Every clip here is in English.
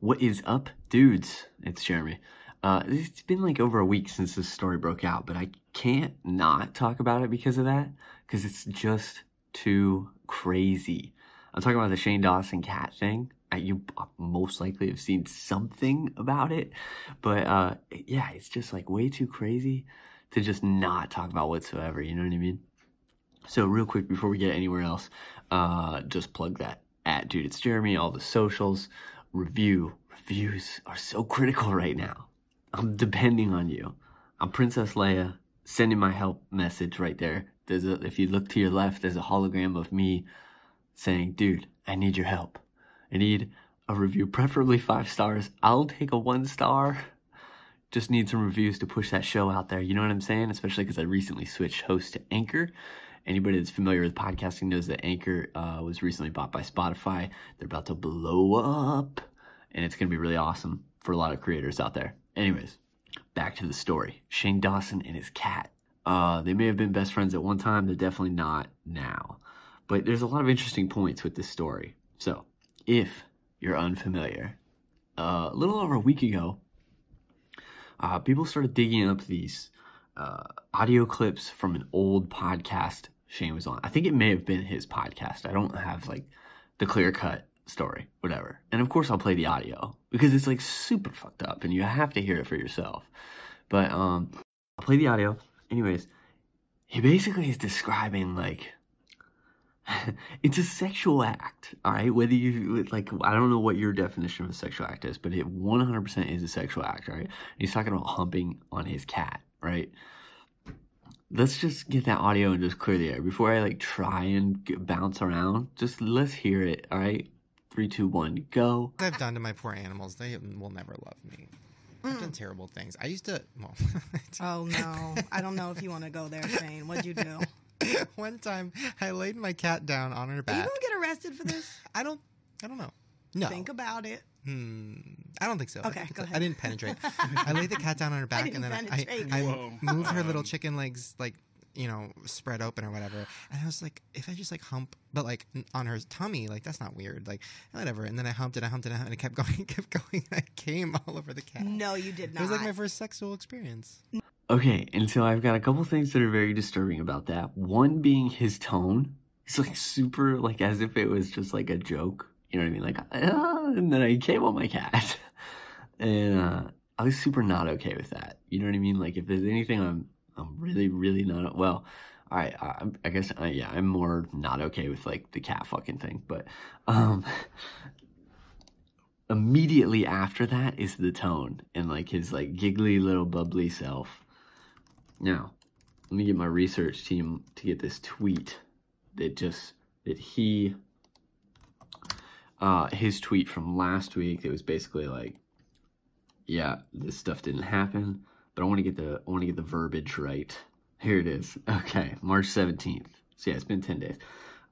What is up, dudes? It's Jeremy. Uh, it's been like over a week since this story broke out, but I can't not talk about it because of that, because it's just too crazy. I'm talking about the Shane Dawson cat thing. Uh, you most likely have seen something about it, but uh, yeah, it's just like way too crazy to just not talk about whatsoever. You know what I mean? So real quick before we get anywhere else, uh, just plug that at dude it's Jeremy, all the socials, review. Reviews are so critical right now. I'm depending on you. I'm Princess Leia, sending my help message right there. There's a, if you look to your left, there's a hologram of me saying, dude, I need your help. I need a review, preferably five stars. I'll take a one star. Just need some reviews to push that show out there. You know what I'm saying? Especially because I recently switched host to Anchor. Anybody that's familiar with podcasting knows that Anchor uh, was recently bought by Spotify. They're about to blow up, and it's going to be really awesome for a lot of creators out there. Anyways, back to the story. Shane Dawson and his cat. Uh, they may have been best friends at one time. They're definitely not now. But there's a lot of interesting points with this story. So, if you're unfamiliar, uh, a little over a week ago, uh, people started digging up these uh, audio clips from an old podcast Shane was on. I think it may have been his podcast. I don't have like the clear cut story, whatever. And of course I'll play the audio because it's like super fucked up and you have to hear it for yourself. But um I'll play the audio. Anyways, he basically is describing like it's a sexual act, all right? Whether you like, I don't know what your definition of a sexual act is, but it 100% is a sexual act, right? He's talking about humping on his cat, right? Let's just get that audio and just clear the air before I like try and get, bounce around. Just let's hear it. All right, three, two, one, go. I've done to my poor animals. They will never love me. I've done terrible things. I used to. Well, Oh no, I don't know if you want to go there, Shane. What'd you do? one time I laid my cat down on her Are you back. gonna get arrested for this? I don't. I don't know. No. Think about it. Hmm. I don't think so. I Okay, don't go ahead. I didn't penetrate. I laid the cat down on her back and then I, penetrate. I, Whoa. I moved her little chicken legs like you know spread open or whatever. And I was like, if I just like hump, but like on her tummy, like that's not weird. Like whatever. And then I humped it, I humped it, and it kept going, it kept going. I came all over the cat. No, you did not It was like my first sexual experience. Okay, and so I've got a couple things that are very disturbing about that. One being his tone. It's like super, like as if it was just like a joke. You know what I mean? Like, ah, and then I came on my cat, and uh, I was super not okay with that. You know what I mean? Like, if there's anything I'm, I'm really, really not well. Right, I, I guess uh, yeah, I'm more not okay with like the cat fucking thing, but um, immediately after that is the tone and like his like giggly little bubbly self. Now, let me get my research team to get this tweet that just that he uh his tweet from last week it was basically like yeah this stuff didn't happen but i want to get the i want to get the verbiage right. Here it is. Okay march 17th so yeah it's been 10 days.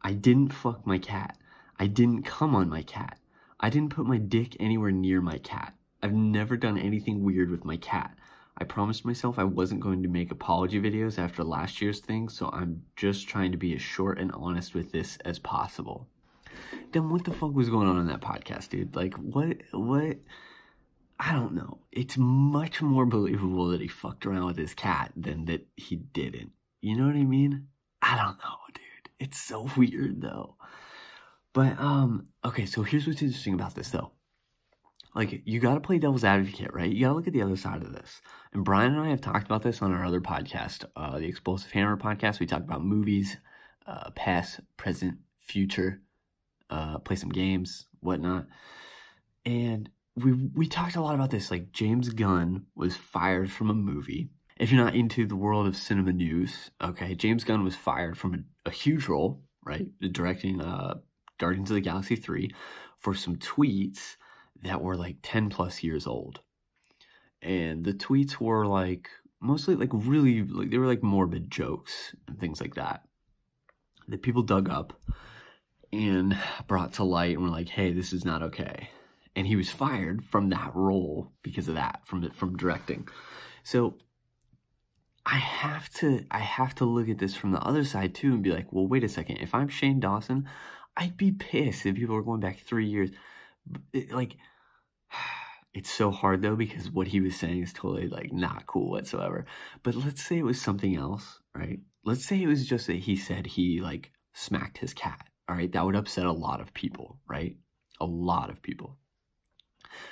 I didn't fuck my cat. I didn't come on my cat. I didn't put my dick anywhere near my cat. I've never done anything weird with my cat. I promised myself I wasn't going to make apology videos after last year's thing, so I'm just trying to be as short and honest with this as possible. Then what the fuck was going on in that podcast, dude? Like, what, what? I don't know. It's much more believable that he fucked around with his cat than that he didn't. You know what I mean? I don't know, dude. It's so weird, though. But, um, okay, so here's what's interesting about this, though like you got to play devil's advocate, right? You got to look at the other side of this. And Brian and I have talked about this on our other podcast, uh, the Explosive Hammer podcast. We talk about movies, uh, past, present, future, uh, play some games, whatnot. And we we talked a lot about this. Like James Gunn was fired from a movie. If you're not into the world of cinema news, okay, James Gunn was fired from a, a huge role, right, directing uh, Guardians of the Galaxy three, for some tweets that were like 10 plus years old. And the tweets were like mostly like really like they were like morbid jokes and things like that that people dug up and brought to light and were like, "Hey, this is not okay." And he was fired from that role because of that from from directing. So I have to I have to look at this from the other side too and be like, "Well, wait a second. If I'm Shane Dawson, I'd be pissed if people were going back 3 years it- like it's so hard though because what he was saying is totally like not cool whatsoever. But let's say it was something else, right? Let's say it was just that he said he like smacked his cat. All right, that would upset a lot of people, right? A lot of people.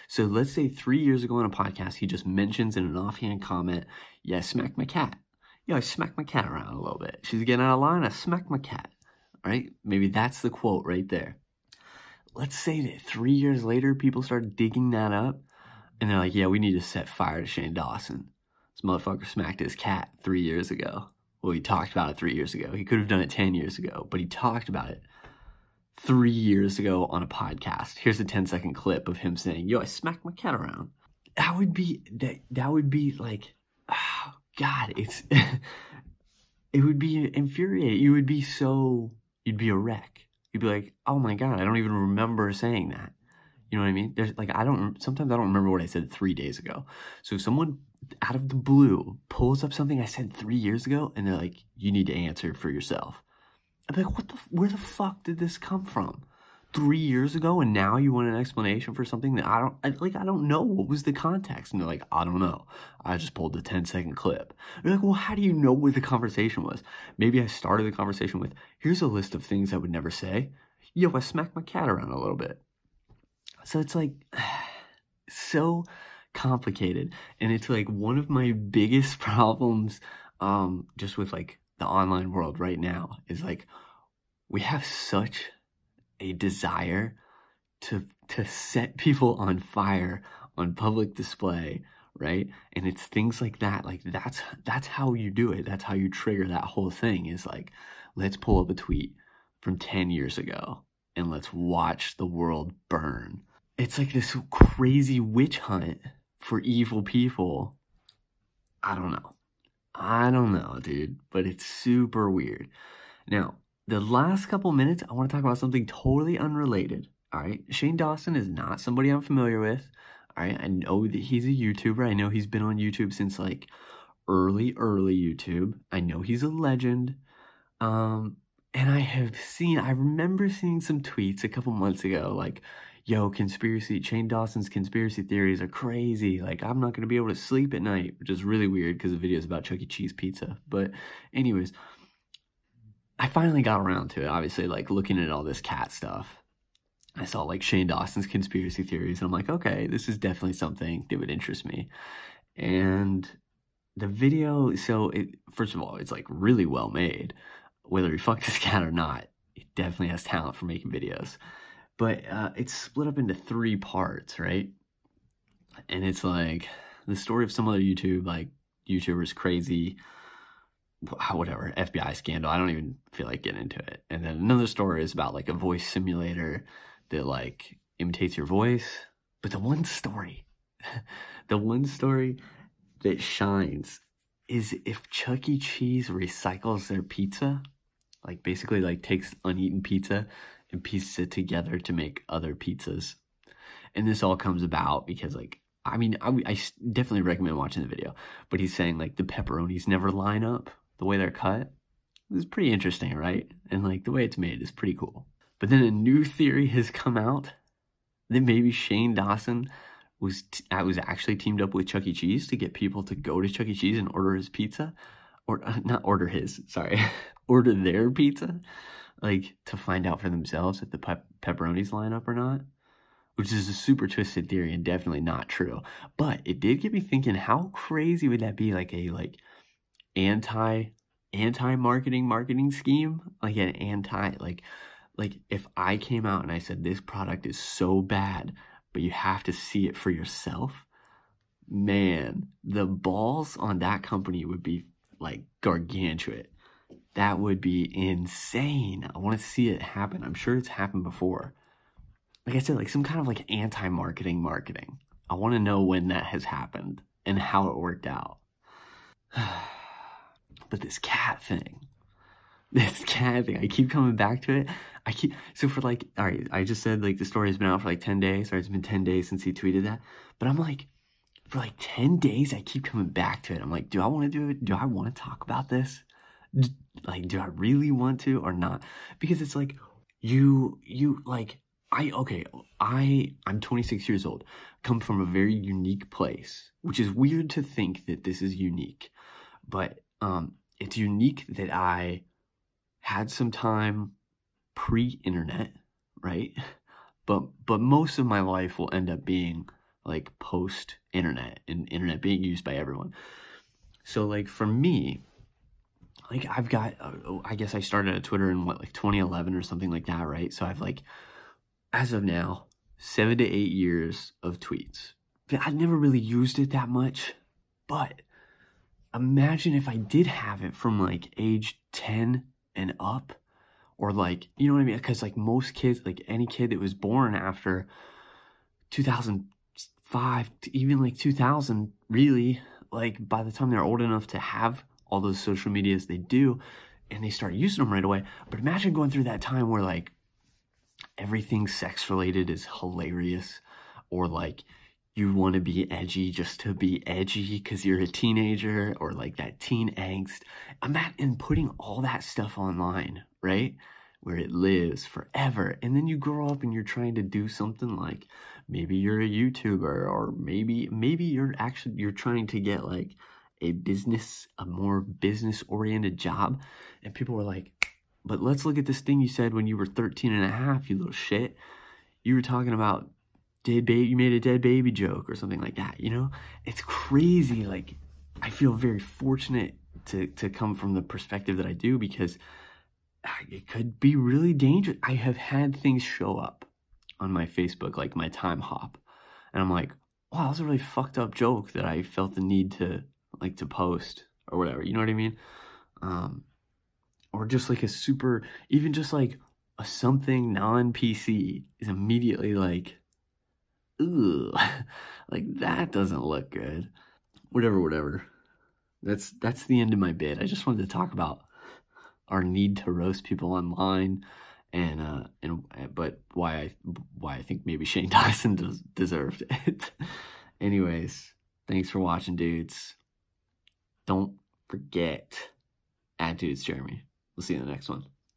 So let's say three years ago on a podcast, he just mentions in an offhand comment, Yeah, I smacked my cat. Yeah, I smacked my cat around a little bit. She's getting out of line, I smacked my cat. Right? Maybe that's the quote right there. Let's say that three years later, people start digging that up and they're like, Yeah, we need to set fire to Shane Dawson. This motherfucker smacked his cat three years ago. Well, he talked about it three years ago. He could have done it 10 years ago, but he talked about it three years ago on a podcast. Here's a 10 second clip of him saying, Yo, I smacked my cat around. That would be that that would be like oh God, it's it would be infuriating. You would be so you'd be a wreck. You'd be like, oh my God, I don't even remember saying that. You know what I mean? There's like I don't sometimes I don't remember what I said three days ago. So if someone out of the blue pulls up something I said three years ago and they're like, you need to answer for yourself. Be like, what the, where the fuck did this come from? Three years ago, and now you want an explanation for something that I don't, I, like, I don't know. What was the context? And they're like, I don't know. I just pulled the 10 second clip. You're like, well, how do you know what the conversation was? Maybe I started the conversation with, here's a list of things I would never say. Yo, I smacked my cat around a little bit. So it's like, so complicated. And it's like one of my biggest problems, um, just with like the online world right now is like we have such a desire to to set people on fire on public display right? And it's things like that like that's that's how you do it. That's how you trigger that whole thing is like let's pull up a tweet from 10 years ago and let's watch the world burn. It's like this crazy witch hunt for evil people. I don't know I don't know, dude, but it's super weird. Now, the last couple minutes, I want to talk about something totally unrelated. All right, Shane Dawson is not somebody I'm familiar with. All right, I know that he's a YouTuber. I know he's been on YouTube since like early, early YouTube. I know he's a legend. Um, and I have seen, I remember seeing some tweets a couple months ago, like, yo, conspiracy, Shane Dawson's conspiracy theories are crazy. Like, I'm not going to be able to sleep at night, which is really weird because the video is about Chuck E. Cheese pizza. But, anyways, I finally got around to it. Obviously, like, looking at all this cat stuff. I saw like Shane Dawson's conspiracy theories, and I'm like, okay, this is definitely something that would interest me. And the video, so it, first of all, it's like really well made. Whether he fucked this cat or not, he definitely has talent for making videos but uh, it's split up into three parts, right? And it's like the story of some other YouTube, like YouTubers crazy, whatever, FBI scandal. I don't even feel like getting into it. And then another story is about like a voice simulator that like imitates your voice. But the one story, the one story that shines is if Chuck E. Cheese recycles their pizza, like basically like takes uneaten pizza and pieces it together to make other pizzas. And this all comes about because, like, I mean, I, I definitely recommend watching the video, but he's saying, like, the pepperonis never line up the way they're cut. It's pretty interesting, right? And, like, the way it's made is pretty cool. But then a new theory has come out that maybe Shane Dawson was uh, was actually teamed up with Chuck E. Cheese to get people to go to Chuck E. Cheese and order his pizza, or uh, not order his, sorry, order their pizza like to find out for themselves if the pe- pepperonis line up or not, which is a super twisted theory and definitely not true. But it did get me thinking, how crazy would that be? Like a like anti anti marketing marketing scheme, like an anti like like if I came out and I said this product is so bad, but you have to see it for yourself. Man, the balls on that company would be like gargantuan that would be insane. I want to see it happen. I'm sure it's happened before. Like I said, like some kind of like anti-marketing marketing. I want to know when that has happened and how it worked out. but this cat thing, this cat thing, I keep coming back to it. I keep so for like, all right, I just said like the story has been out for like 10 days, or it's been 10 days since he tweeted that. But I'm like, for like 10 days, I keep coming back to it. I'm like, do I want to do it? Do I want to talk about this? Like do i really want to or not because it's like you you like I okay, I I'm 26 years old. Come from a very unique place, which is weird to think that this is unique. But um it's unique that I had some time pre-internet, right? But but most of my life will end up being like post-internet and internet being used by everyone. So like for me, like I've got uh, I guess I started at Twitter in what like 2011 or something like that, right? So I've like as of now, 7 to 8 years of tweets. I've never really used it that much, but imagine if I did have it from like age 10 and up or like you know what I mean because like most kids like any kid that was born after 2005 even like 2000 really like by the time they're old enough to have all those social medias they do and they start using them right away but imagine going through that time where like everything sex related is hilarious or like you want to be edgy just to be edgy because you're a teenager or like that teen angst. I'm at and putting all that stuff online, right? Where it lives forever. And then you grow up and you're trying to do something like maybe you're a YouTuber or maybe maybe you're actually you're trying to get like a business, a more business oriented job. And people were like, but let's look at this thing you said when you were 13 and a half, you little shit. You were talking about dead baby, you made a dead baby joke or something like that, you know? It's crazy. Like, I feel very fortunate to, to come from the perspective that I do because it could be really dangerous. I have had things show up on my Facebook, like my time hop. and I'm like, wow, that was a really fucked up joke that I felt the need to like to post or whatever. You know what I mean? Um, or just like a super, even just like a something non PC is immediately like, ugh, like that doesn't look good. Whatever, whatever. That's that's the end of my bit. I just wanted to talk about our need to roast people online, and uh, and but why I why I think maybe Shane des- deserved it. Anyways, thanks for watching, dudes. Don't forget, add dudes, Jeremy. We'll see you in the next one.